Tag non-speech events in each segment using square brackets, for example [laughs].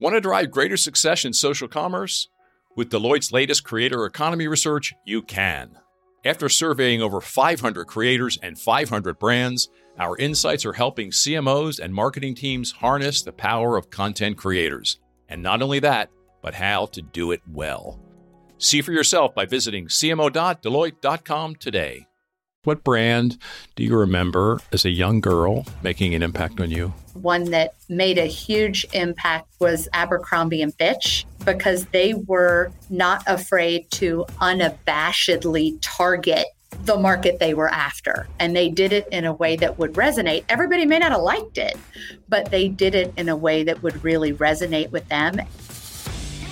Want to drive greater success in social commerce? With Deloitte's latest creator economy research, you can. After surveying over 500 creators and 500 brands, our insights are helping CMOs and marketing teams harness the power of content creators. And not only that, but how to do it well. See for yourself by visiting cmo.deloitte.com today. What brand do you remember as a young girl making an impact on you? One that made a huge impact was Abercrombie and Fitch because they were not afraid to unabashedly target the market they were after. And they did it in a way that would resonate. Everybody may not have liked it, but they did it in a way that would really resonate with them.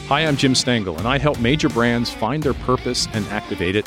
Hi, I'm Jim Stengel, and I help major brands find their purpose and activate it,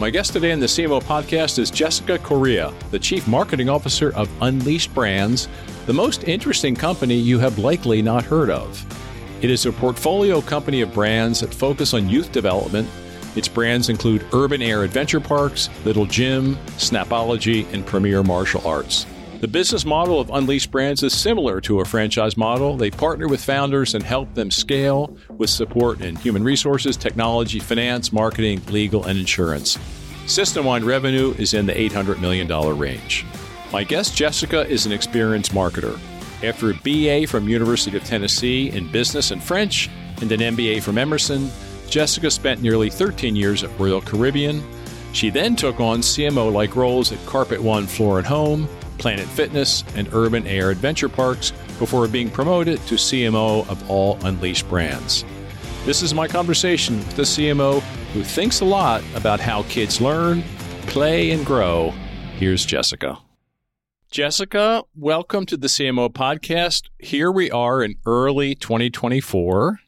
My guest today in the CMO podcast is Jessica Correa, the Chief Marketing Officer of Unleashed Brands, the most interesting company you have likely not heard of. It is a portfolio company of brands that focus on youth development. Its brands include Urban Air Adventure Parks, Little Gym, Snapology, and Premier Martial Arts. The business model of Unleashed Brands is similar to a franchise model. They partner with founders and help them scale with support in human resources, technology, finance, marketing, legal, and insurance. System wide revenue is in the $800 million range. My guest, Jessica, is an experienced marketer. After a BA from University of Tennessee in business and French and an MBA from Emerson, Jessica spent nearly 13 years at Royal Caribbean. She then took on CMO like roles at Carpet One Floor and Home, Planet Fitness, and Urban Air Adventure Parks before being promoted to CMO of all Unleashed brands. This is my conversation with the CMO who thinks a lot about how kids learn, play, and grow. Here's Jessica. Jessica, welcome to the CMO podcast. Here we are in early 2024.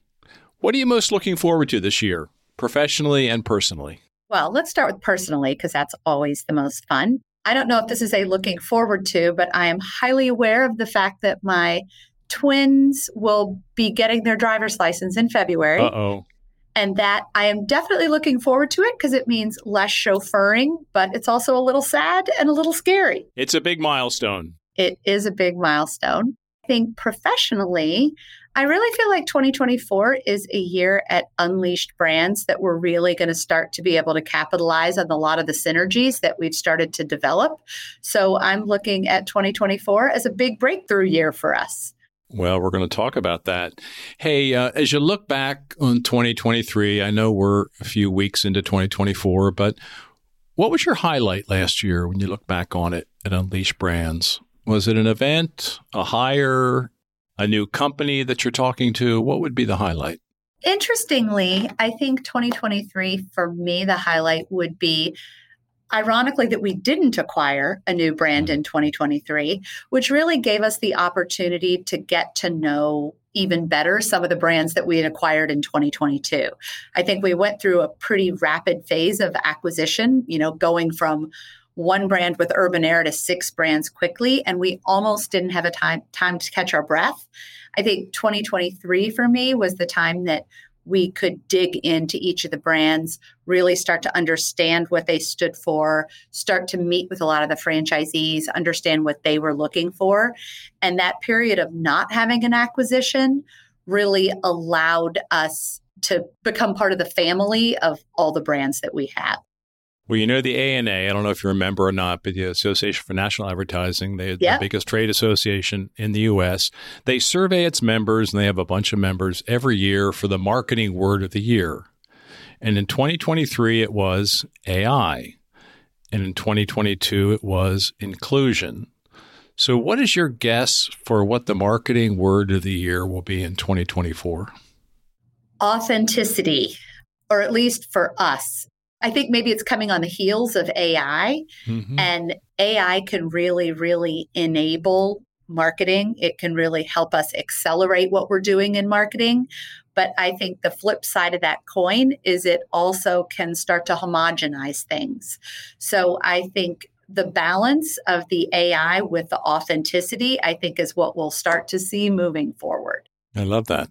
What are you most looking forward to this year, professionally and personally? Well, let's start with personally because that's always the most fun. I don't know if this is a looking forward to, but I am highly aware of the fact that my twins will be getting their driver's license in February. Uh oh. And that I am definitely looking forward to it because it means less chauffeuring, but it's also a little sad and a little scary. It's a big milestone. It is a big milestone. I think professionally, I really feel like 2024 is a year at Unleashed Brands that we're really going to start to be able to capitalize on a lot of the synergies that we've started to develop. So I'm looking at 2024 as a big breakthrough year for us. Well, we're going to talk about that. Hey, uh, as you look back on 2023, I know we're a few weeks into 2024, but what was your highlight last year when you look back on it at Unleashed Brands? Was it an event, a hire, a new company that you're talking to? What would be the highlight? Interestingly, I think 2023 for me, the highlight would be ironically that we didn't acquire a new brand mm-hmm. in 2023, which really gave us the opportunity to get to know even better some of the brands that we had acquired in 2022. I think we went through a pretty rapid phase of acquisition, you know, going from one brand with Urban Air to six brands quickly, and we almost didn't have a time time to catch our breath. I think 2023 for me was the time that we could dig into each of the brands, really start to understand what they stood for, start to meet with a lot of the franchisees, understand what they were looking for. And that period of not having an acquisition really allowed us to become part of the family of all the brands that we have. Well, you know the ANA. I don't know if you remember or not, but the Association for National Advertising, they're yep. the biggest trade association in the U.S. They survey its members, and they have a bunch of members every year for the marketing word of the year. And in 2023, it was AI, and in 2022, it was inclusion. So, what is your guess for what the marketing word of the year will be in 2024? Authenticity, or at least for us, I think maybe it's coming on the heels of AI, mm-hmm. and AI can really, really enable marketing. It can really help us accelerate what we're doing in marketing. But I think the flip side of that coin is it also can start to homogenize things. So I think the balance of the AI with the authenticity, I think, is what we'll start to see moving forward. I love that.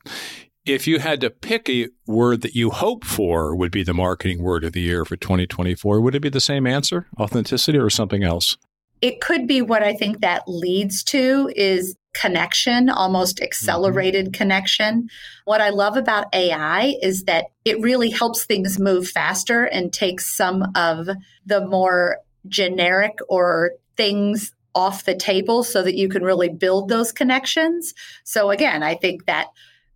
If you had to pick a word that you hope for would be the marketing word of the year for 2024, would it be the same answer, authenticity, or something else? It could be what I think that leads to is connection, almost mm-hmm. accelerated mm-hmm. connection. What I love about AI is that it really helps things move faster and takes some of the more generic or things off the table so that you can really build those connections. So again, I think that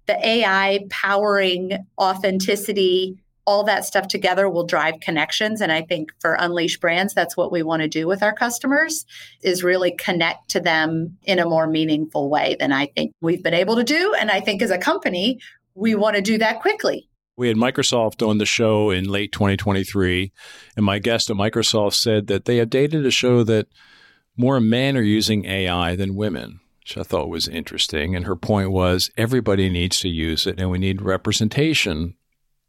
the AI powering authenticity all that stuff together will drive connections. And i think for unleashed brands that's what we want to do with our customers is really connect to them in a more meaningful way than i think we've been able to do. And i think as a company we want to do that quickly. We had Microsoft on the show in late 2023, and my guest at Microsoft said that they have data to show that more men are using AI than women, which I thought was interesting. And her point was everybody needs to use it, and we need representation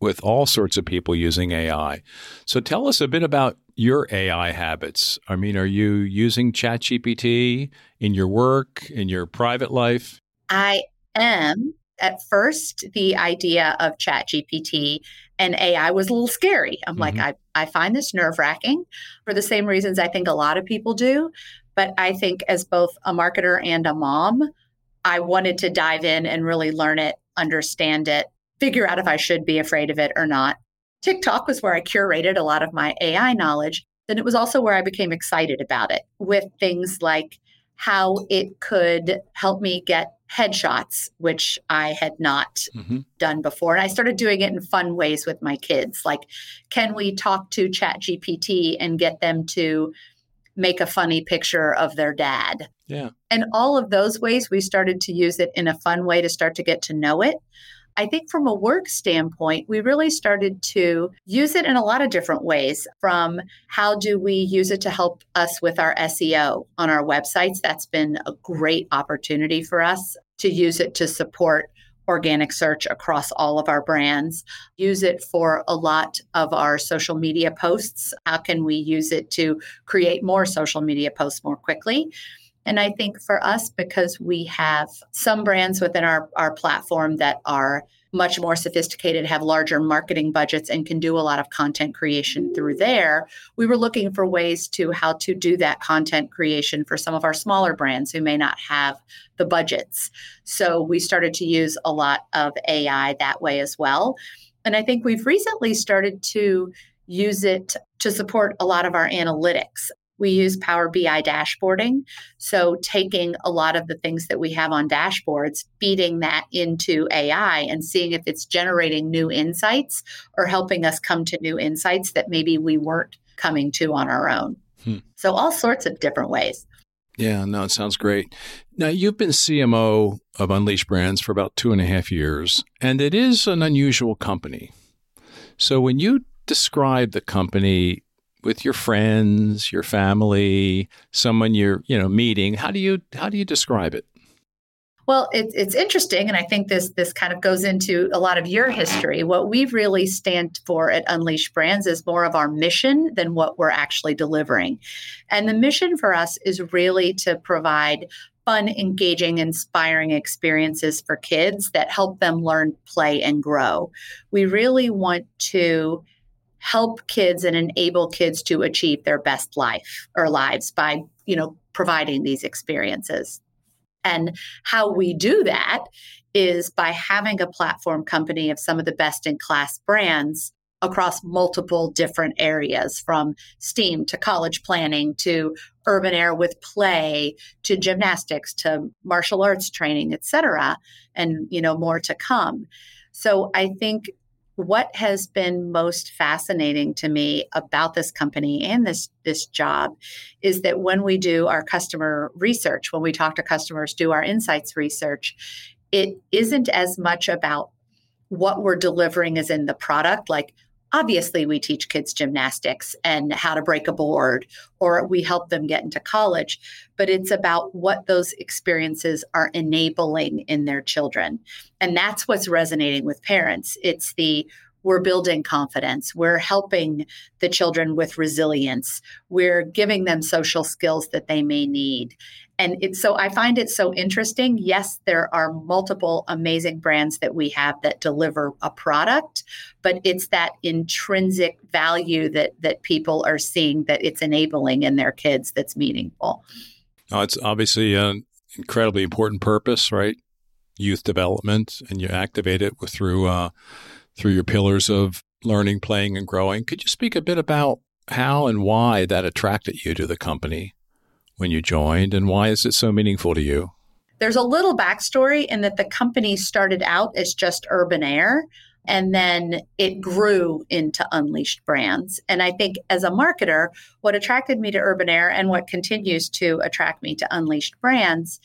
with all sorts of people using AI. So tell us a bit about your AI habits. I mean, are you using ChatGPT in your work, in your private life? I am. At first, the idea of ChatGPT and AI was a little scary. I'm mm-hmm. like, I, I find this nerve wracking for the same reasons I think a lot of people do. But I think as both a marketer and a mom, I wanted to dive in and really learn it, understand it, figure out if I should be afraid of it or not. TikTok was where I curated a lot of my AI knowledge. Then it was also where I became excited about it with things like how it could help me get headshots, which I had not mm-hmm. done before. And I started doing it in fun ways with my kids. Like, can we talk to ChatGPT and get them to make a funny picture of their dad? Yeah. And all of those ways, we started to use it in a fun way to start to get to know it. I think from a work standpoint, we really started to use it in a lot of different ways. From how do we use it to help us with our SEO on our websites? That's been a great opportunity for us to use it to support organic search across all of our brands. Use it for a lot of our social media posts. How can we use it to create more social media posts more quickly? And I think for us, because we have some brands within our, our platform that are much more sophisticated, have larger marketing budgets, and can do a lot of content creation through there, we were looking for ways to how to do that content creation for some of our smaller brands who may not have the budgets. So we started to use a lot of AI that way as well. And I think we've recently started to use it to support a lot of our analytics. We use Power BI dashboarding. So, taking a lot of the things that we have on dashboards, feeding that into AI and seeing if it's generating new insights or helping us come to new insights that maybe we weren't coming to on our own. Hmm. So, all sorts of different ways. Yeah, no, it sounds great. Now, you've been CMO of Unleashed Brands for about two and a half years, and it is an unusual company. So, when you describe the company, with your friends, your family, someone you're, you know, meeting? How do you how do you describe it? Well, it, it's interesting, and I think this this kind of goes into a lot of your history. What we really stand for at Unleashed Brands is more of our mission than what we're actually delivering. And the mission for us is really to provide fun, engaging, inspiring experiences for kids that help them learn, play, and grow. We really want to help kids and enable kids to achieve their best life or lives by, you know, providing these experiences. And how we do that is by having a platform company of some of the best in class brands across multiple different areas from STEAM to college planning to urban air with play to gymnastics to martial arts training, et cetera, and you know more to come. So I think what has been most fascinating to me about this company and this this job is that when we do our customer research when we talk to customers do our insights research it isn't as much about what we're delivering as in the product like Obviously, we teach kids gymnastics and how to break a board, or we help them get into college, but it's about what those experiences are enabling in their children. And that's what's resonating with parents. It's the we're building confidence. We're helping the children with resilience. We're giving them social skills that they may need. And it's so I find it so interesting. Yes, there are multiple amazing brands that we have that deliver a product, but it's that intrinsic value that that people are seeing that it's enabling in their kids that's meaningful. Oh, it's obviously an incredibly important purpose, right? Youth development, and you activate it with, through uh, through your pillars of learning, playing, and growing. Could you speak a bit about how and why that attracted you to the company when you joined, and why is it so meaningful to you? There's a little backstory in that the company started out as just Urban Air. And then it grew into Unleashed Brands. And I think as a marketer, what attracted me to Urban Air and what continues to attract me to Unleashed Brands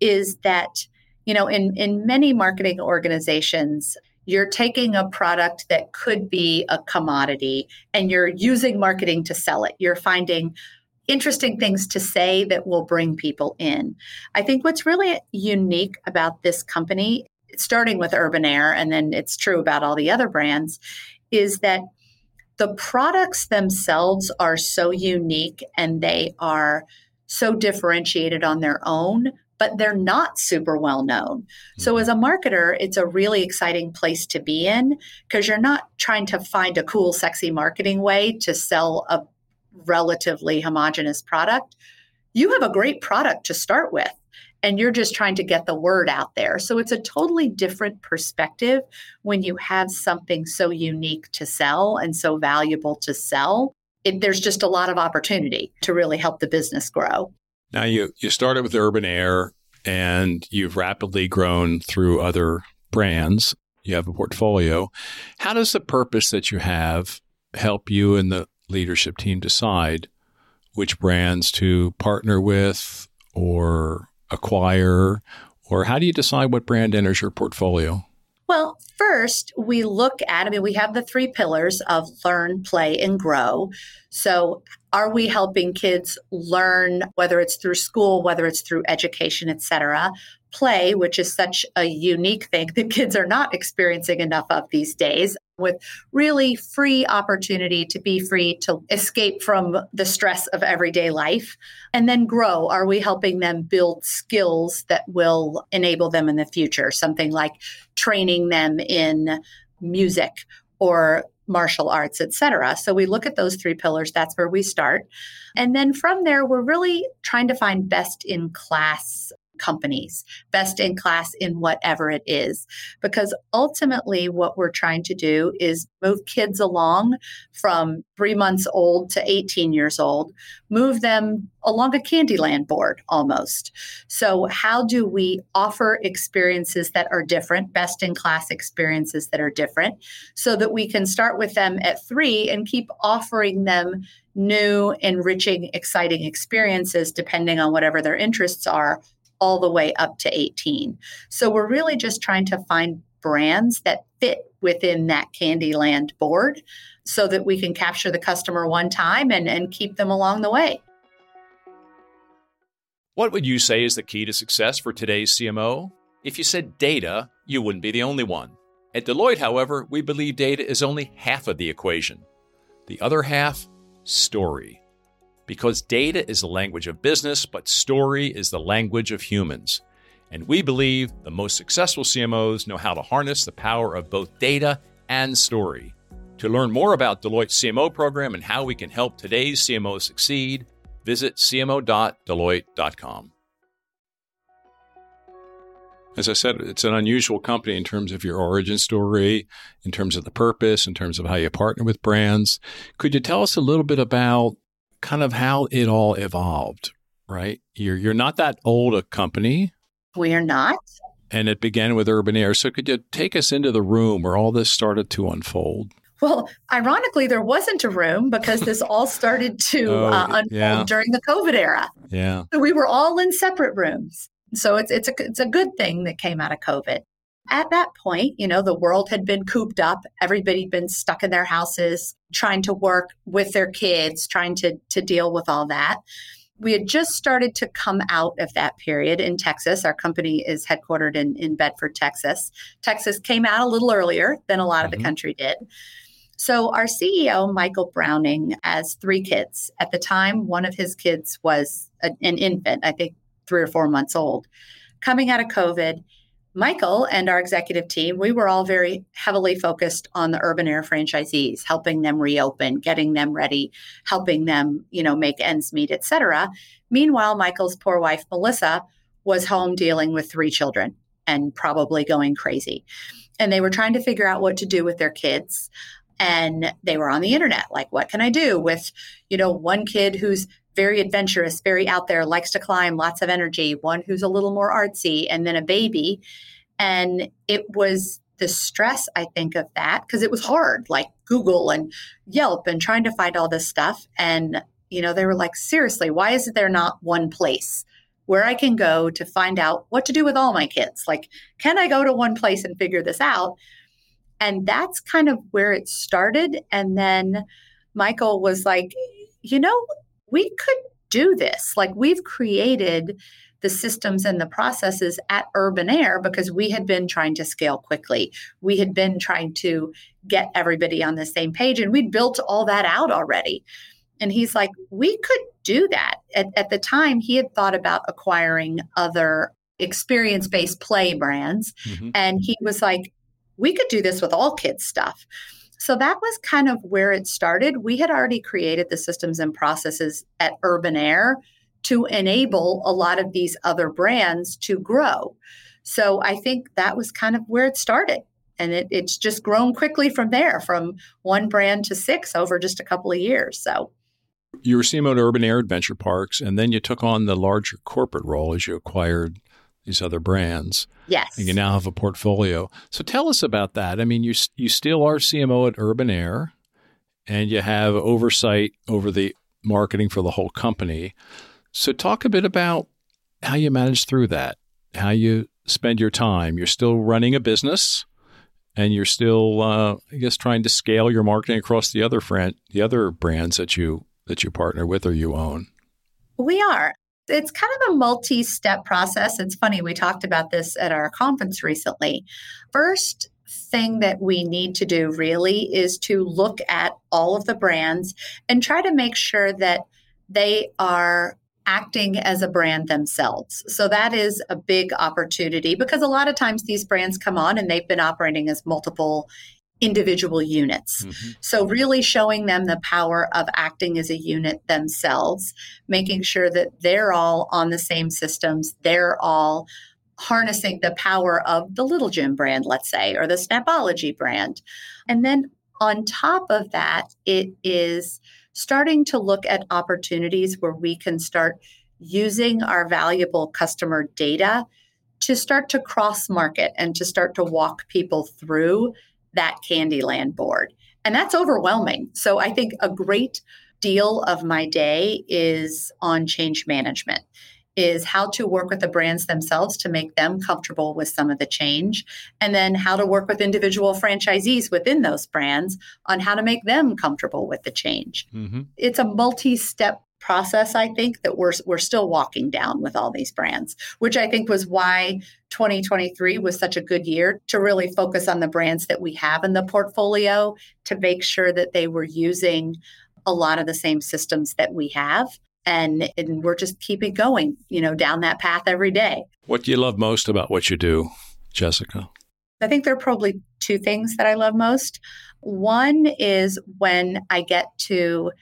is that, you know, in, in many marketing organizations, you're taking a product that could be a commodity and you're using marketing to sell it. You're finding interesting things to say that will bring people in. I think what's really unique about this company, starting with Urban Air, and then it's true about all the other brands, is that the products themselves are so unique and they are so differentiated on their own but they're not super well known. So, mm-hmm. as a marketer, it's a really exciting place to be in because you're not trying to find a cool, sexy marketing way to sell a relatively homogenous product. You have a great product to start with, and you're just trying to get the word out there. So, it's a totally different perspective when you have something so unique to sell and so valuable to sell. It, there's just a lot of opportunity to really help the business grow. Now you you started with Urban Air and you've rapidly grown through other brands. You have a portfolio. How does the purpose that you have help you in the leadership team decide which brands to partner with or acquire or how do you decide what brand enters your portfolio? Well, first, we look at, I mean, we have the three pillars of learn, play, and grow. So, are we helping kids learn, whether it's through school, whether it's through education, et cetera? Play, which is such a unique thing [laughs] that kids are not experiencing enough of these days with really free opportunity to be free to escape from the stress of everyday life and then grow. Are we helping them build skills that will enable them in the future? Something like training them in music or martial arts etc so we look at those three pillars. That's where we start. And then from there we're really trying to find best in class companies, best in class in whatever it is. Because ultimately, what we're trying to do is move kids along from three months old to 18 years old, move them along a Candyland board almost. So, how do we offer experiences that are different, best in class experiences that are different, so that we can start with them at three and keep offering them new, enriching, exciting experiences depending on whatever their interests are all the way up to 18. So we're really just trying to find brands that fit within that Candyland board so that we can capture the customer one time and, and keep them along the way. What would you say is the key to success for today's CMO? If you said data, you wouldn't be the only one. At Deloitte, however, we believe data is only half of the equation. The other half, story because data is the language of business, but story is the language of humans. And we believe the most successful CMOs know how to harness the power of both data and story. To learn more about Deloitte's CMO program and how we can help today's CMOs succeed, visit cmo.deloitte.com. As I said, it's an unusual company in terms of your origin story, in terms of the purpose, in terms of how you partner with brands. Could you tell us a little bit about kind of how it all evolved, right? You're you're not that old a company. We are not. And it began with Urban Air. So could you take us into the room where all this started to unfold? Well, ironically, there wasn't a room because this [laughs] all started to oh, uh, unfold yeah. during the COVID era. Yeah. So we were all in separate rooms. So it's it's a it's a good thing that came out of COVID. At that point, you know, the world had been cooped up. Everybody'd been stuck in their houses, trying to work with their kids, trying to, to deal with all that. We had just started to come out of that period in Texas. Our company is headquartered in, in Bedford, Texas. Texas came out a little earlier than a lot mm-hmm. of the mm-hmm. country did. So, our CEO, Michael Browning, has three kids. At the time, one of his kids was a, an infant, I think three or four months old. Coming out of COVID, Michael and our executive team, we were all very heavily focused on the urban air franchisees, helping them reopen, getting them ready, helping them, you know, make ends meet, et cetera. Meanwhile, Michael's poor wife, Melissa, was home dealing with three children and probably going crazy. And they were trying to figure out what to do with their kids and they were on the internet like what can i do with you know one kid who's very adventurous very out there likes to climb lots of energy one who's a little more artsy and then a baby. And it was the stress i think of that because it was hard like google and yelp and trying to find all this stuff. And you know they were like seriously why is there not one place where i can go to find out what to do with all my kids? Like can i go to one place and figure this out? And that's kind of where it started. And then Michael was like, you know, we could do this. Like we've created the systems and the processes at Urban Air because we had been trying to scale quickly. We had been trying to get everybody on the same page and we'd built all that out already. And he's like, we could do that. At, at the time, he had thought about acquiring other experience based play brands. Mm-hmm. And he was like, we could do this with all kids' stuff. So that was kind of where it started. We had already created the systems and processes at Urban Air to enable a lot of these other brands to grow. So I think that was kind of where it started. And it, it's just grown quickly from there, from one brand to six over just a couple of years. So you were CMO at Urban Air Adventure Parks, and then you took on the larger corporate role as you acquired these other brands. Yes. And you now have a portfolio. So tell us about that. I mean, you you still are CMO at Urban Air and you have oversight over the marketing for the whole company. So talk a bit about how you manage through that, how you spend your time. You're still running a business and you're still uh, I guess trying to scale your marketing across the other friend, the other brands that you that you partner with or you own. We are. It's kind of a multi step process. It's funny, we talked about this at our conference recently. First, thing that we need to do really is to look at all of the brands and try to make sure that they are acting as a brand themselves. So that is a big opportunity because a lot of times these brands come on and they've been operating as multiple individual units. Mm-hmm. So, really showing them the power of acting as a unit themselves, making sure that they're all on the same systems, they're all harnessing the power of the Little Gym brand, let's say, or the Snapology brand. And then on top of that, it is starting to look at opportunities where we can start using our valuable customer data to start to cross market and to start to walk people through that Candyland board. And that's overwhelming. So I think a great deal of my day is on change management is how to work with the brands themselves to make them comfortable with some of the change and then how to work with individual franchisees within those brands on how to make them comfortable with the change mm-hmm. it's a multi-step process i think that we're we're still walking down with all these brands which i think was why 2023 was such a good year to really focus on the brands that we have in the portfolio to make sure that they were using a lot of the same systems that we have. And, and we're just keeping going you know down that path every day. What do you love most about what you do jessica? I think there are probably two things that i love most. One is when i get to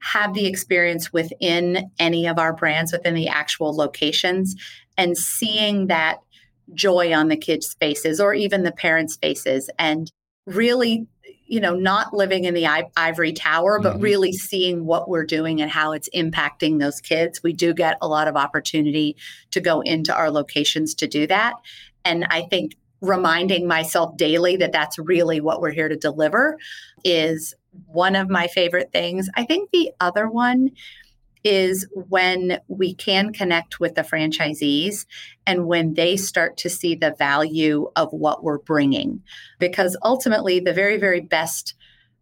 have the experience within any of our brands within the actual locations and seeing that joy on the kids' faces or even the parents' faces and really you know not living in the ivory tower but mm-hmm. really seeing what we're doing and how it's impacting those kids we do get a lot of opportunity to go into our locations to do that and i think reminding myself daily that that's really what we're here to deliver is one of my favorite things. I think the other one is when we can connect with the franchisees and when they start to see the value of what we're bringing. Because ultimately, the very, very best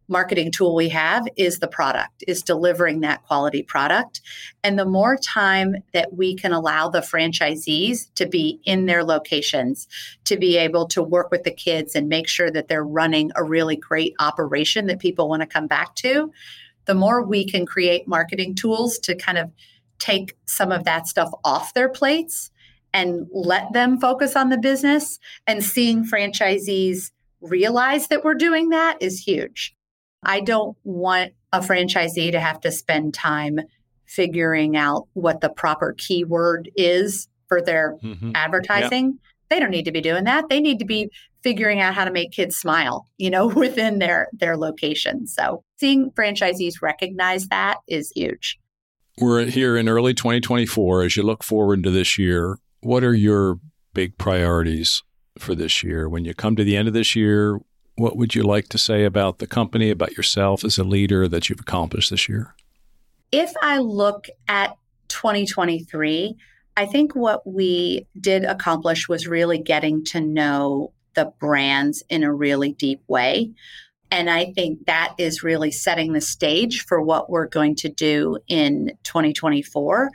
marketing tool we have is the product, is delivering that quality product. And the more time that we can allow the franchisees to be in their locations, to be able to work with the kids and make sure that they're running a really great operation that people want to come back to, the more we can create marketing tools to kind of take some of that stuff off their plates and let them focus on the business and seeing franchisees realize that we're doing that is huge. I don't want a franchisee to have to spend time figuring out what the proper keyword is for their mm-hmm. advertising. Yep. They don't need to be doing that. They need to be figuring out how to make kids smile, you know, [laughs] within their their location. So, seeing franchisees recognize that is huge. We're here in early 2024 as you look forward to this year. What are your big priorities for this year? When you come to the end of this year, what would you like to say about the company, about yourself as a leader that you've accomplished this year? If I look at 2023, I think what we did accomplish was really getting to know the brands in a really deep way. And I think that is really setting the stage for what we're going to do in 2024.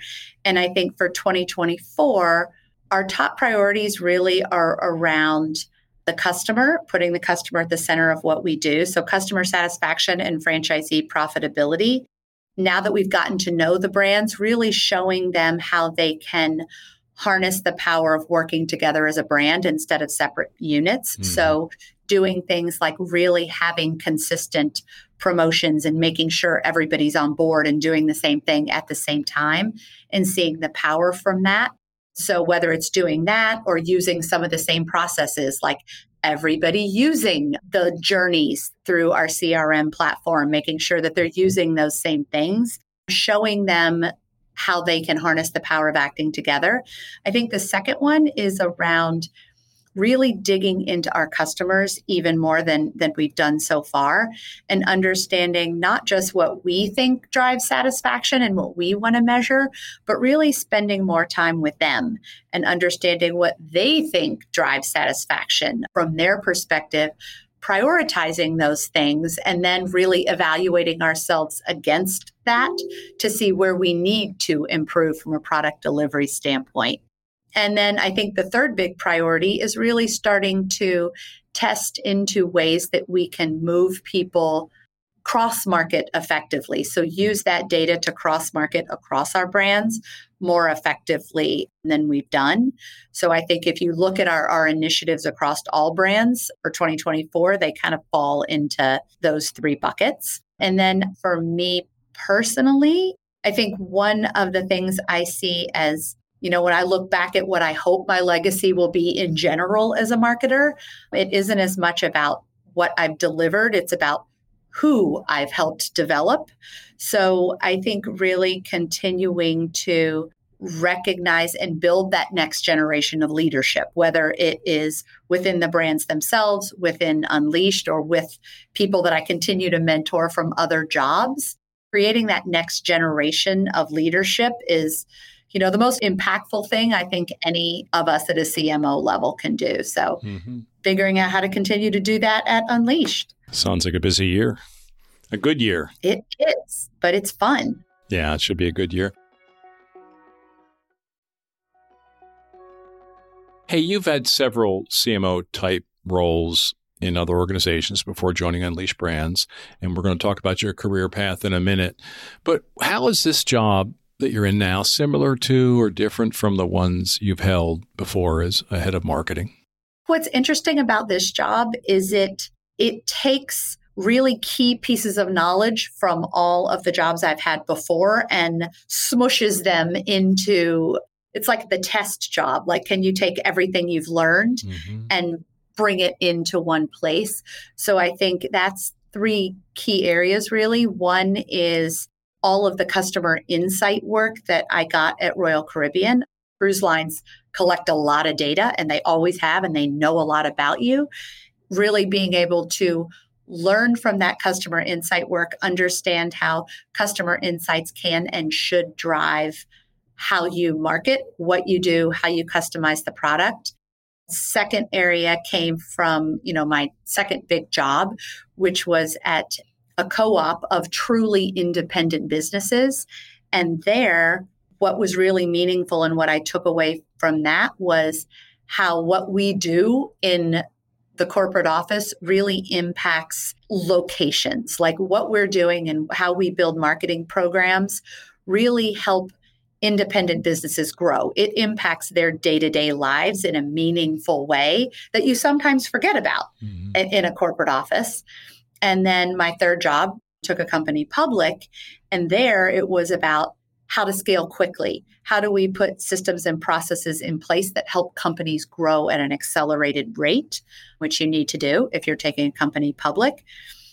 And I think for 2024, our top priorities really are around the customer, putting the customer at the center of what we do. So, customer satisfaction and franchisee profitability. Now that we've gotten to know the brands, really showing them how they can harness the power of working together as a brand instead of separate units. Mm-hmm. So, doing things like really having consistent promotions and making sure everybody's on board and doing the same thing at the same time and seeing the power from that. So, whether it's doing that or using some of the same processes, like everybody using the journeys through our CRM platform, making sure that they're using those same things, showing them how they can harness the power of acting together. I think the second one is around really digging into our customers even more than than we've done so far and understanding not just what we think drives satisfaction and what we want to measure but really spending more time with them and understanding what they think drives satisfaction from their perspective prioritizing those things and then really evaluating ourselves against that to see where we need to improve from a product delivery standpoint and then I think the third big priority is really starting to test into ways that we can move people cross market effectively. So use that data to cross market across our brands more effectively than we've done. So I think if you look at our, our initiatives across all brands for 2024, they kind of fall into those three buckets. And then for me personally, I think one of the things I see as you know, when I look back at what I hope my legacy will be in general as a marketer, it isn't as much about what I've delivered, it's about who I've helped develop. So I think really continuing to recognize and build that next generation of leadership, whether it is within the brands themselves, within Unleashed, or with people that I continue to mentor from other jobs. Creating that next generation of leadership is you know, the most impactful thing I think any of us at a CMO level can do. So mm-hmm. figuring out how to continue to do that at Unleashed. Sounds like a busy year, a good year. It is, but it's fun. Yeah, it should be a good year. Hey, you've had several CMO type roles in other organizations before joining Unleashed Brands, and we're going to talk about your career path in a minute. But how is this job that you're in now similar to or different from the ones you've held before as a head of marketing? What's interesting about this job is it it takes really key pieces of knowledge from all of the jobs I've had before and smushes them into it's like the test job. Like, can you take everything you've learned mm-hmm. and bring it into one place? So I think that's three key areas really. One is all of the customer insight work that I got at Royal Caribbean. Cruise lines collect a lot of data and they always have, and they know a lot about you. Really being able to learn from that customer insight work, understand how customer insights can and should drive how you market, what you do, how you customize the product. Second area came from, you know, my second big job, which was at a co-op of truly independent businesses. And there, what was really meaningful and what I took away from that was how what we do in the corporate office really impacts locations. Like what we're doing and how we build marketing programs really help independent businesses grow. It impacts their day to day lives in a meaningful way that you sometimes forget about mm-hmm. in a corporate office. And then my third job took a company public, and there it was about how to scale quickly. How do we put systems and processes in place that help companies grow at an accelerated rate, which you need to do if you're taking a company public?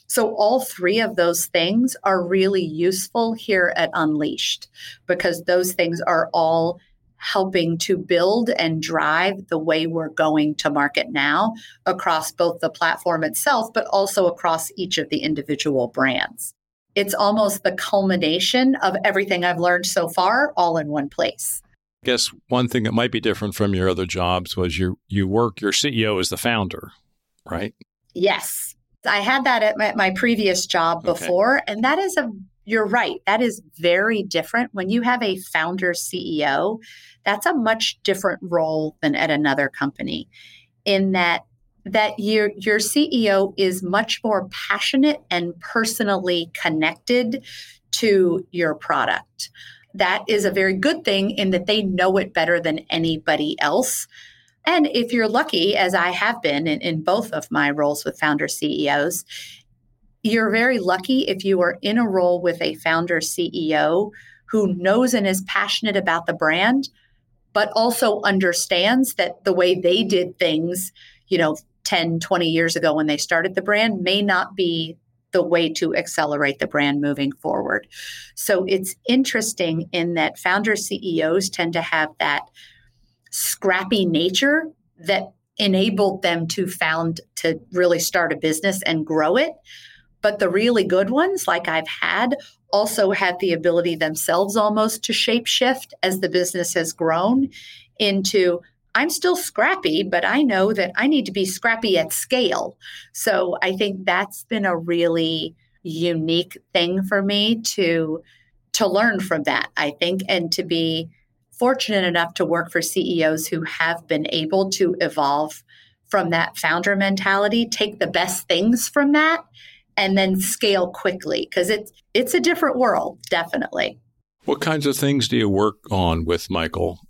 So, all three of those things are really useful here at Unleashed because those things are all helping to build and drive the way we're going to market now across both the platform itself, but also across each of the individual brands. It's almost the culmination of everything I've learned so far all in one place. I guess one thing that might be different from your other jobs was you you work your CEO is the founder, right? Yes. I had that at my, my previous job before, okay. and that is a you're right. That is very different. When you have a founder CEO, that's a much different role than at another company in that that your your CEO is much more passionate and personally connected to your product. That is a very good thing in that they know it better than anybody else. And if you're lucky, as I have been in, in both of my roles with founder CEOs, you're very lucky if you are in a role with a founder CEO who knows and is passionate about the brand, but also understands that the way they did things, you know, 10, 20 years ago when they started the brand may not be the way to accelerate the brand moving forward. So it's interesting in that founder CEOs tend to have that scrappy nature that enabled them to found to really start a business and grow it. But the really good ones, like I've had, also had the ability themselves almost to shape shift as the business has grown into I'm still scrappy, but I know that I need to be scrappy at scale. So I think that's been a really unique thing for me to to learn from that, I think, and to be fortunate enough to work for CEOs who have been able to evolve from that founder mentality, take the best things from that, and then scale quickly because it's it's a different world, definitely. What kinds of things do you work on with Michael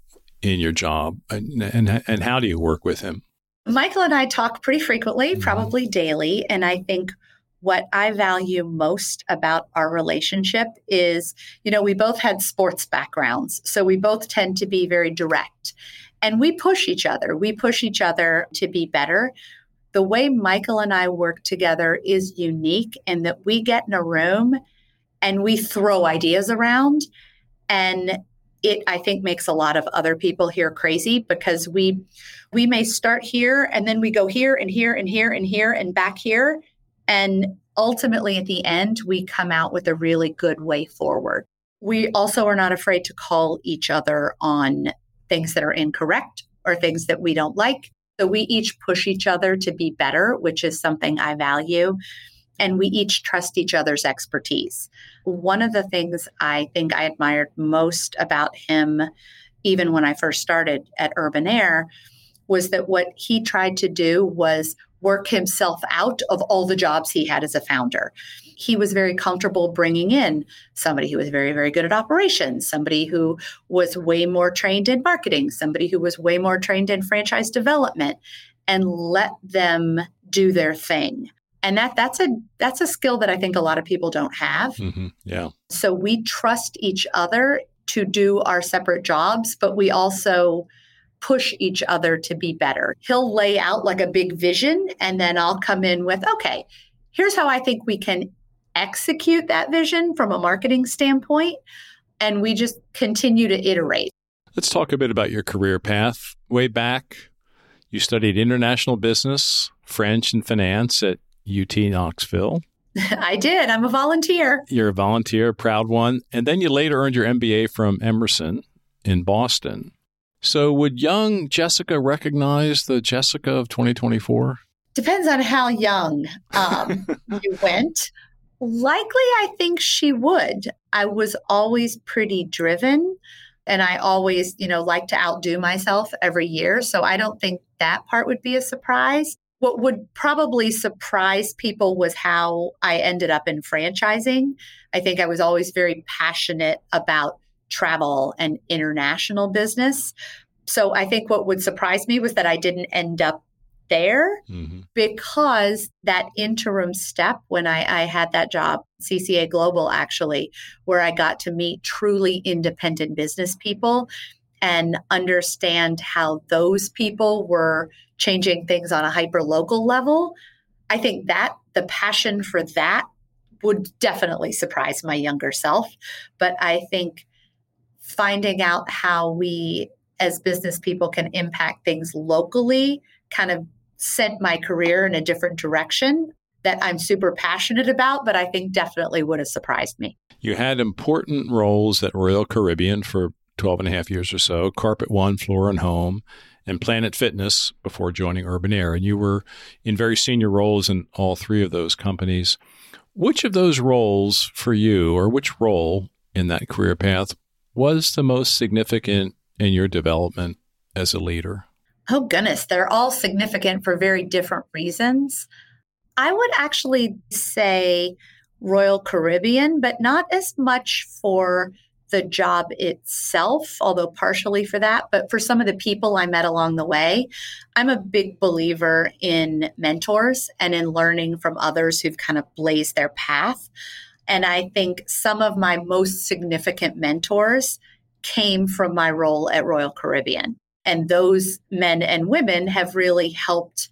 in your job, and and, and how do you work with him? Michael and I talk pretty frequently, mm-hmm. probably daily, and I think what I value most about our relationship is, you know, we both had sports backgrounds. So we both tend to be very direct and we push each other. We push each other to be better. The way Michael and I work together is unique in that we get in a room and we throw ideas around. And it i think makes a lot of other people here crazy because we we may start here and then we go here and here and here and here and back here and ultimately, at the end, we come out with a really good way forward. We also are not afraid to call each other on things that are incorrect or things that we don't like. So we each push each other to be better, which is something I value. And we each trust each other's expertise. One of the things I think I admired most about him, even when I first started at Urban Air, was that what he tried to do was work himself out of all the jobs he had as a founder. He was very comfortable bringing in somebody who was very, very good at operations, somebody who was way more trained in marketing, somebody who was way more trained in franchise development, and let them do their thing. And that that's a that's a skill that I think a lot of people don't have. Mm-hmm. Yeah. So we trust each other to do our separate jobs, but we also push each other to be better. He'll lay out like a big vision, and then I'll come in with, okay, here's how I think we can execute that vision from a marketing standpoint. And we just continue to iterate. Let's talk a bit about your career path. Way back, you studied international business, French, and finance at UT Knoxville. [laughs] I did. I'm a volunteer. You're a volunteer, proud one. And then you later earned your MBA from Emerson in Boston. So, would young Jessica recognize the Jessica of 2024? Depends on how young um, [laughs] you went. Likely, I think she would. I was always pretty driven and I always, you know, like to outdo myself every year. So I don't think that part would be a surprise. What would probably surprise people was how I ended up in franchising. I think I was always very passionate about travel and international business. So I think what would surprise me was that I didn't end up there mm-hmm. because that interim step when I, I had that job, CCA Global actually, where I got to meet truly independent business people and understand how those people were changing things on a hyper local level. I think that the passion for that would definitely surprise my younger self. But I think finding out how we as business people can impact things locally kind of sent my career in a different direction that I'm super passionate about, but I think definitely would have surprised me. You had important roles at Royal Caribbean for 12 and a half years or so, Carpet One, Floor and Home, and Planet Fitness before joining Urban Air. And you were in very senior roles in all three of those companies. Which of those roles for you, or which role in that career path, was the most significant in your development as a leader? Oh, goodness. They're all significant for very different reasons. I would actually say Royal Caribbean, but not as much for the job itself, although partially for that, but for some of the people I met along the way. I'm a big believer in mentors and in learning from others who've kind of blazed their path. And I think some of my most significant mentors came from my role at Royal Caribbean. And those men and women have really helped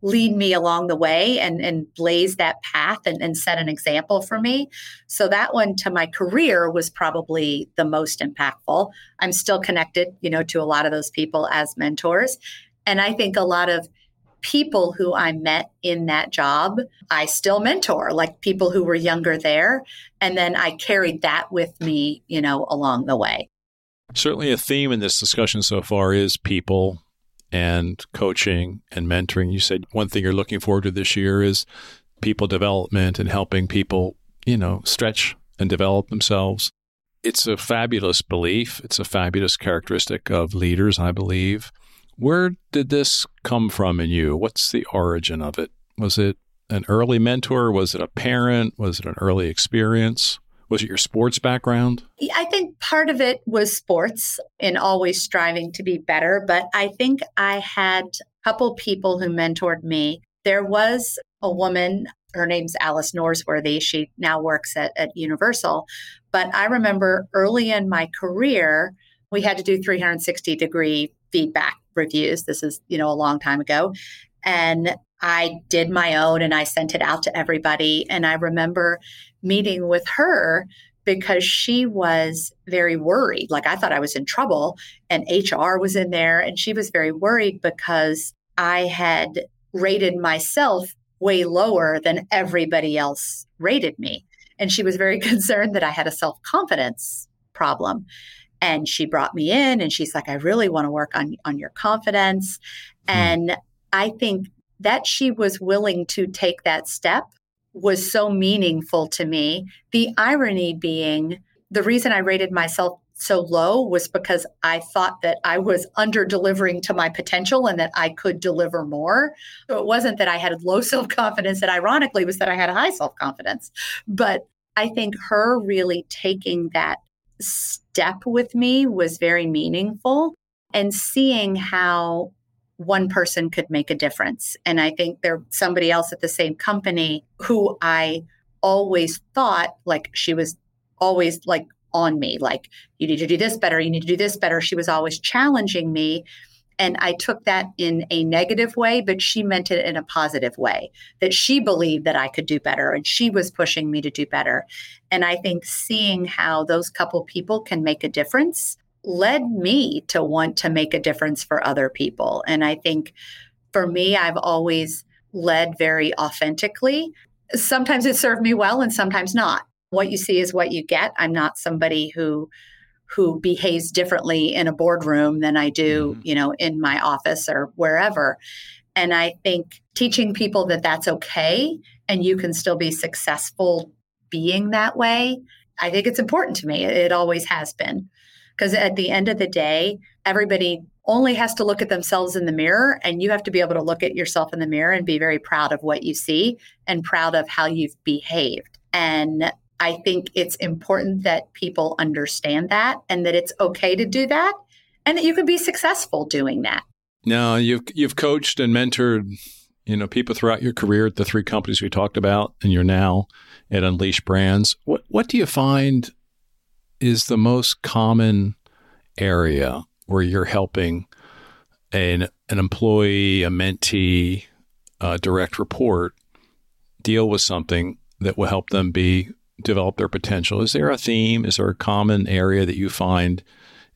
lead me along the way and, and blaze that path and, and set an example for me. So that one to my career was probably the most impactful. I'm still connected, you know, to a lot of those people as mentors. And I think a lot of people who I met in that job, I still mentor, like people who were younger there. And then I carried that with me, you know, along the way. Certainly, a theme in this discussion so far is people and coaching and mentoring. You said one thing you're looking forward to this year is people development and helping people, you know, stretch and develop themselves. It's a fabulous belief. It's a fabulous characteristic of leaders, I believe. Where did this come from in you? What's the origin of it? Was it an early mentor? Was it a parent? Was it an early experience? Was it your sports background? I think part of it was sports and always striving to be better. But I think I had a couple people who mentored me. There was a woman, her name's Alice Norsworthy. She now works at, at Universal. But I remember early in my career, we had to do 360 degree feedback reviews. This is, you know, a long time ago. And I did my own and I sent it out to everybody. And I remember meeting with her because she was very worried. Like I thought I was in trouble, and HR was in there, and she was very worried because I had rated myself way lower than everybody else rated me. And she was very [laughs] concerned that I had a self confidence problem. And she brought me in and she's like, I really want to work on, on your confidence. Hmm. And I think that she was willing to take that step was so meaningful to me. The irony being, the reason I rated myself so low was because I thought that I was under delivering to my potential and that I could deliver more. So it wasn't that I had low [laughs] self confidence, that ironically was that I had a high self confidence. But I think her really taking that step with me was very meaningful and seeing how one person could make a difference. And I think there's somebody else at the same company who I always thought like she was always like on me, like, you need to do this better, you need to do this better. She was always challenging me. And I took that in a negative way, but she meant it in a positive way that she believed that I could do better and she was pushing me to do better. And I think seeing how those couple people can make a difference led me to want to make a difference for other people. And I think for me, I've always led very authentically. Sometimes it served me well and sometimes not. What you see is what you get. I'm not somebody who who behaves differently in a boardroom than I do, mm-hmm. you know, in my office or wherever. And I think teaching people that that's okay and you can still be successful being that way, I think it's important to me. It always has been. Because at the end of the day, everybody only has to look at themselves in the mirror, and you have to be able to look at yourself in the mirror and be very proud of what you see and proud of how you've behaved. And I think it's important that people understand that and that it's okay to do that and that you can be successful doing that. Now, you've you've coached and mentored, you know, people throughout your career at the three companies we talked about and you're now at Unleashed Brands. What what do you find is the most common area where you're helping an an employee, a mentee, a direct report deal with something that will help them be develop their potential. Is there a theme? Is there a common area that you find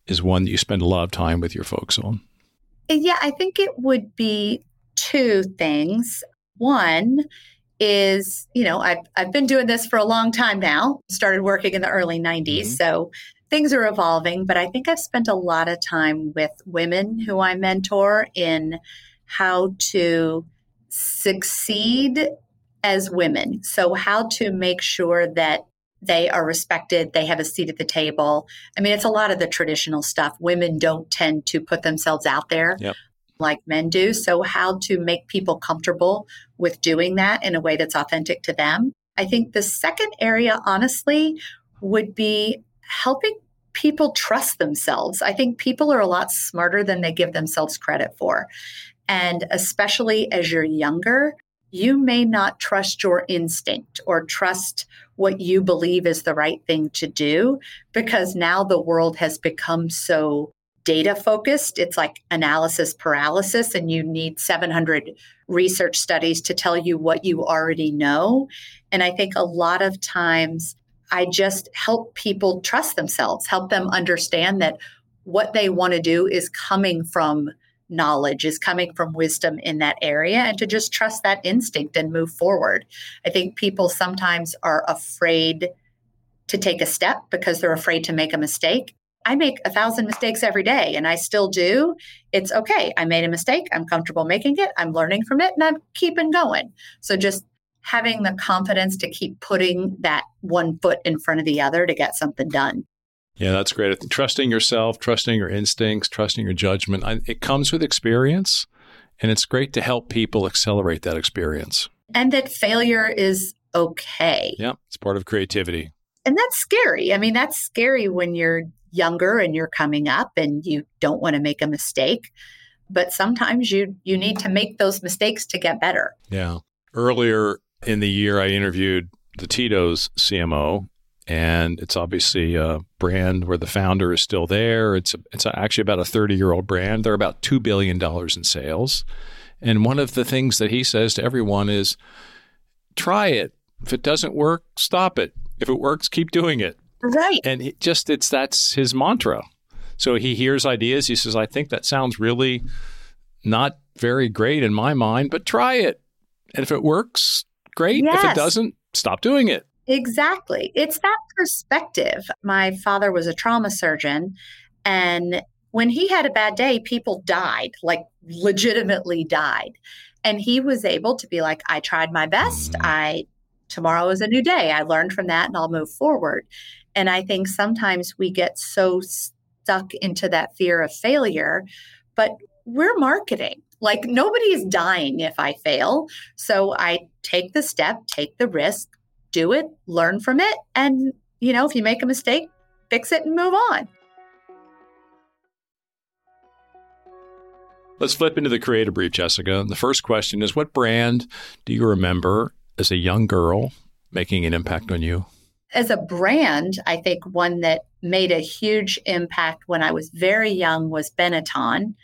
is one that you spend a lot of time with your folks on? Yeah, I think it would be two things. One is, you know, I've, I've been doing this for a long time now, started working in the early 90s. Mm-hmm. So things are evolving, but I think I've spent a lot of time with women who I mentor in how to succeed as women. So, how to make sure that they are respected, they have a seat at the table. I mean, it's a lot of the traditional stuff. Women don't tend to put themselves out there yep. like men do. So, how to make people comfortable with doing that in a way that's authentic to them. I think the second area, honestly, would be helping people trust themselves. I think people are a lot smarter than they give themselves credit for. And especially as you're younger, you may not trust your instinct or trust what you believe is the right thing to do because now the world has become so data focused. It's like analysis paralysis, and you need 700 research studies to tell you what you already know. And I think a lot of times I just help people trust themselves, help them understand that what they want to do is coming from knowledge is coming from wisdom in that area and to just trust that instinct and move forward. I think people sometimes are afraid to take a step because they're afraid to make a mistake. I make a thousand mistakes every day and I still do. It's okay. I made a mistake. I'm comfortable making it. I'm learning from it and I'm keeping going. So just having the confidence to keep putting that one foot in front of the other to get something done. Yeah, that's great. Trusting yourself, trusting your instincts, trusting your judgment. It comes with experience, and it's great to help people accelerate that experience. And that failure is okay. Yeah, it's part of creativity. And that's scary. I mean, that's scary when you're younger and you're coming up and you don't want to make a mistake. But sometimes you you need to make those mistakes to get better. Yeah. Earlier in the year I interviewed the Tito's CMO and it's obviously a brand where the founder is still there. It's a, it's actually about a 30 year old brand. They're about two billion dollars in sales, and one of the things that he says to everyone is, "Try it. If it doesn't work, stop it. If it works, keep doing it." Right. And it just it's that's his mantra. So he hears ideas. He says, "I think that sounds really not very great in my mind, but try it. And if it works, great. Yes. If it doesn't, stop doing it." Exactly. It's that perspective. My father was a trauma surgeon, and when he had a bad day, people died, like legitimately died. And he was able to be like, I tried my best. I tomorrow is a new day. I learned from that and I'll move forward. And I think sometimes we get so stuck into that fear of failure, but we're marketing. Like nobody is dying if I fail. So I take the step, take the risk, do it, learn from it, and you know, if you make a mistake, fix it and move on. Let's flip into the creative brief, Jessica. The first question is What brand do you remember as a young girl making an impact on you? As a brand, I think one that made a huge impact when I was very young was Benetton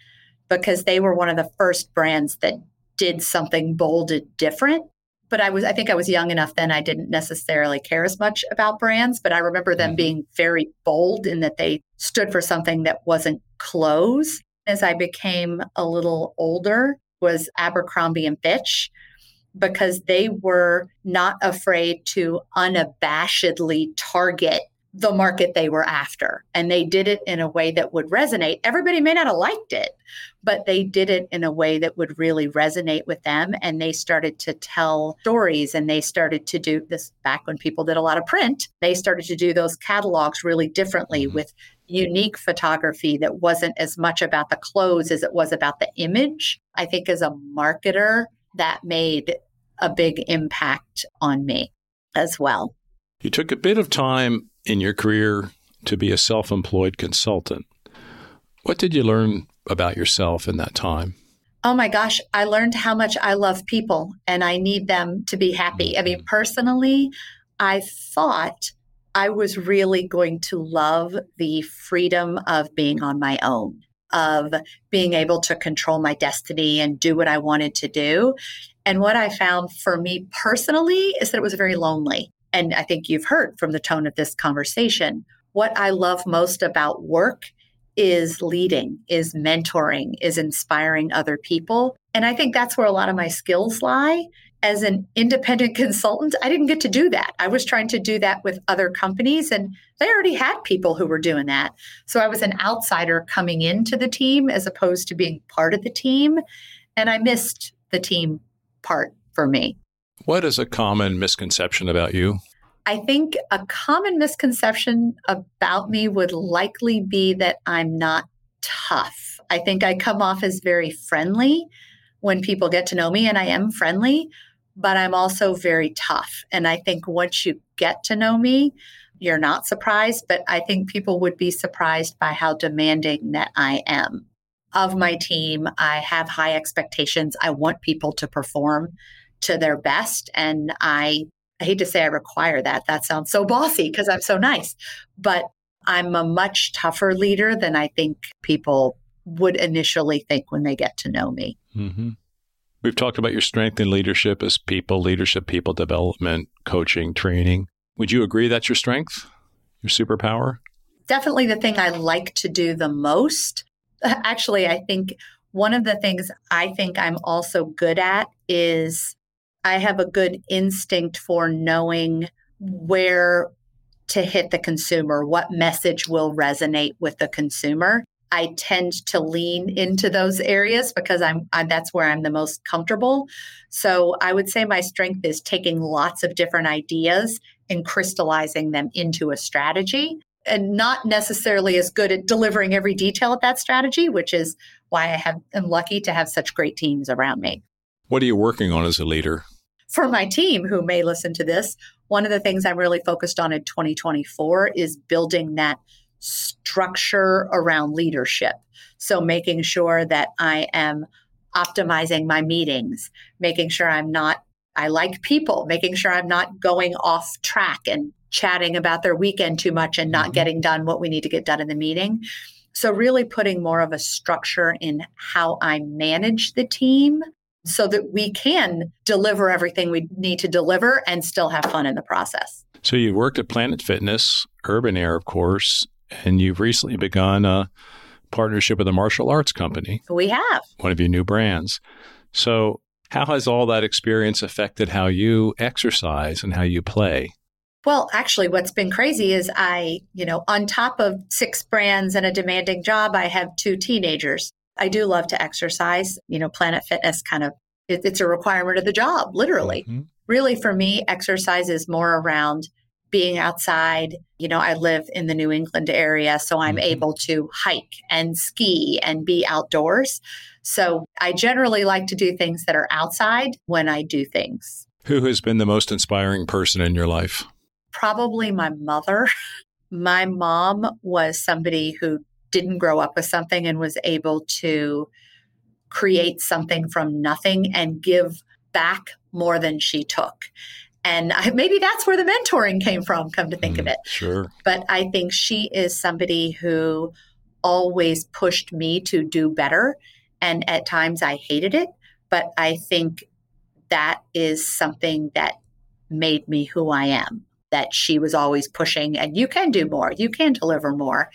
because they were one of the first brands that did something bold and different but I was I think I was young enough then I didn't necessarily care as much about brands, but I remember them mm-hmm. being very bold in that they stood for something that wasn't clothes. As I became a little older was Abercrombie and Fitch. because they were not afraid to unabashedly target the market they were after. And they did it in a way that would resonate. Everybody may not have liked it, but they did it in a way that would really resonate with them. And they started to tell stories and they started to do this back when people did a lot of print. They started to do those catalogs really differently mm-hmm. with unique photography that wasn't as much about the clothes as it was about the image. I think as a marketer, that made a big impact on me as well. You took a bit of time in your career to be a self employed consultant. What did you learn about yourself in that time? Oh my gosh, I learned how much I love people and I need them to be happy. I mean, mm-hmm. personally, I thought I was really going to love the freedom of being on my own, of being able to control my destiny and do what I wanted to do. And what I found for me personally is that it was very lonely and I think you've heard from the tone of this conversation, what I love most about work is leading, is mentoring, is inspiring other people. And I think that's where a lot of my skills lie. As an independent [laughs] consultant, I didn't get to do that. I was trying to do that with other companies, and they already had people who were doing that. So I was an outsider coming into the team as opposed to being part of the team. And I missed the team part for me. What is a common misconception about you? I think a common misconception about me would likely be that I'm not tough. I think I come off as very friendly when people get to know me, and I am friendly, but I'm also very tough. And I think once you get to know me, you're not surprised, but I think people would be surprised by how demanding that I am. Of my team, I have high expectations. I want people to perform to their best. And I, I hate to say I require that. That sounds so bossy because I'm so nice, but I'm a much tougher leader than I think people would initially think when they get to know me. Mm-hmm. We've talked about your strength in leadership as people, leadership, people development, coaching, training. Would you agree that's your strength, your superpower? Definitely the thing I like to do the most. [laughs] Actually, I think one of the things I think I'm also good at is I have a good instinct for knowing where to hit the consumer, what message will resonate with the consumer. I tend to lean into those areas because I'm I, that's where I'm the most comfortable. So I would say my strength is taking lots of different ideas and crystallizing them into a strategy and not necessarily as good at delivering every detail of that strategy, which is why I have am lucky to have such great teams around me. What are you working on as a leader? For my team who may listen to this, one of the things I'm really focused on in 2024 is building that structure around leadership. So making sure that I am optimizing my meetings, making sure I'm not, I like people, making sure I'm not going off track and chatting about their weekend too much and not mm-hmm. getting done what we need to get done in the meeting. So, really putting more of a structure in how I manage the team so that we can deliver everything we need to deliver and still have fun in the process. So you've worked at Planet Fitness, Urban Air, of course, and you've recently begun a partnership with a martial arts company. We have. One of your new brands. So how has all that experience affected how you exercise and how you play? Well, actually, what's been crazy is I, you know, on top of six brands and a demanding job, I have two teenagers. I do love to exercise. You know, Planet Fitness kind of it, it's a requirement of the job, literally. Mm-hmm. Really, for me, exercise is more around being outside. You know, I live in the New England area, so I'm mm-hmm. able to hike and ski and be outdoors. So I generally like to do things that are outside when I do things. Who has been the most inspiring person in your life? Probably my mother. [laughs] my mom was somebody who didn't grow up with something and was able to create something from nothing and give back more than she took. And I, maybe that's where the mentoring came from, come to think mm, of it. Sure. But I think she is somebody who always pushed me to do better. And at times I hated it. But I think that is something that made me who I am, that she was always pushing, and you can do more, you can deliver more.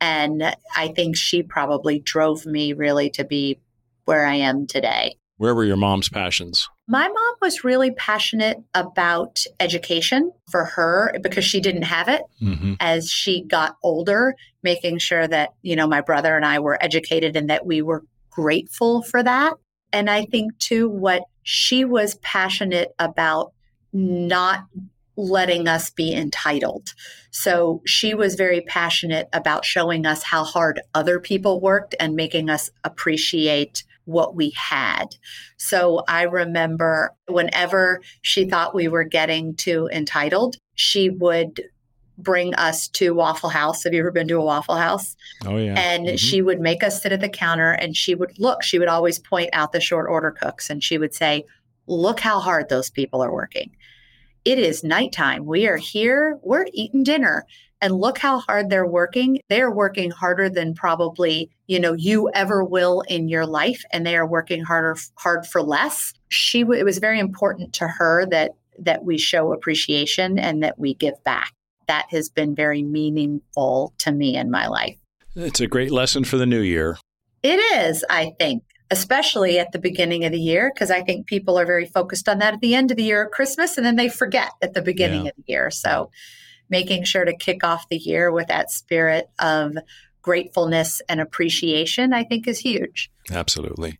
And I think she probably drove me really to be where I am today. Where were your mom's passions? My mom was really passionate about education for her because she didn't have it mm-hmm. as she got older, making sure that, you know, my brother and I were educated and that we were grateful for that. And I think too, what she was passionate about not letting us be entitled. So she was very passionate about showing us how hard other people worked and making us appreciate what we had. So I remember whenever she thought we were getting too entitled, she would bring us to Waffle House. Have you ever been to a Waffle House? Oh, yeah. And mm-hmm. she would make us sit at the counter and she would look, she would always point out the short order cooks and she would say, Look how hard those people are working. It is nighttime. We are here. We're eating dinner. And look how hard they're working. They are working harder than probably, you know, you ever will in your life. And they are working harder, hard for less. She, it was very important to her that, that we show appreciation and that we give back. That has been very meaningful to me in my life. It's a great lesson for the new year. It is, I think especially at the beginning of the year, because I think people are very focused on that at the end of the year at Christmas, and then they forget at the beginning yeah. of the year. So, making sure to kick off the year with that spirit of gratefulness and appreciation, I think, is huge. Absolutely.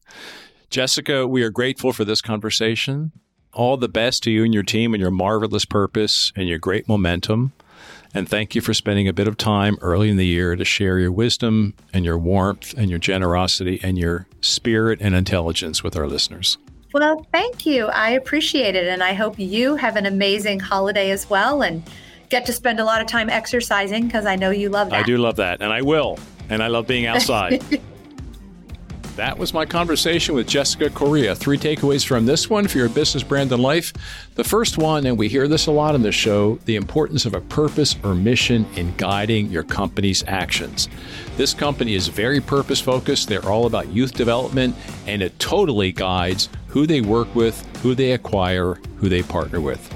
Jessica, we are grateful for this conversation. All the best to you and your team and your marvelous purpose and your great momentum. And thank you for spending a bit of time early in the year to share your wisdom and your warmth and your generosity and your spirit and intelligence with our listeners. Well, thank you. I appreciate it. And I hope you have an amazing holiday as well and get to spend a lot of time exercising because I know you love that. I do love that. And I will. And I love being [laughs] outside. That was my conversation with Jessica Correa. Three takeaways from this one for your business brand and life. The first one, and we hear this a lot in the show, the importance of a purpose or mission in guiding your company's actions. This company is very purpose focused. They're all about youth development, and it totally guides who they work with, who they acquire, who they partner with.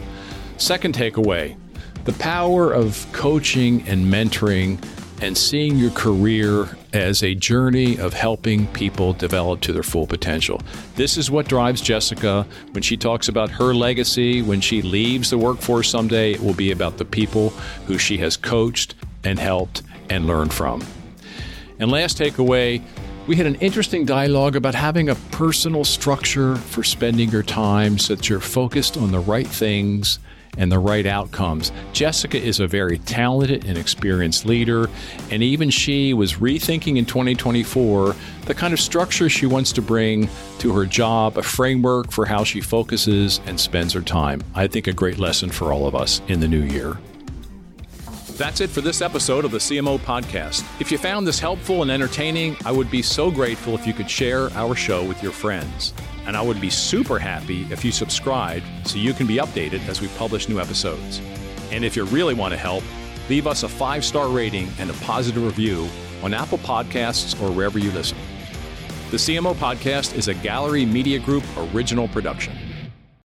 Second takeaway the power of coaching and mentoring and seeing your career as a journey of helping people develop to their full potential. This is what drives Jessica when she talks about her legacy. When she leaves the workforce someday, it will be about the people who she has coached and helped and learned from. And last takeaway, we had an interesting dialogue about having a personal structure for spending your time so that you're focused on the right things and the right outcomes. Jessica is a very talented and experienced leader, and even she was rethinking in 2024 the kind of structure she wants to bring to her job, a framework for how she focuses and spends her time. I think a great lesson for all of us in the new year. That's it for this episode of the CMO Podcast. If you found this helpful and entertaining, I would be so grateful if you could share our show with your friends. And I would be super happy if you subscribed so you can be updated as we publish new episodes. And if you really want to help, leave us a five star rating and a positive review on Apple Podcasts or wherever you listen. The CMO Podcast is a Gallery Media Group original production.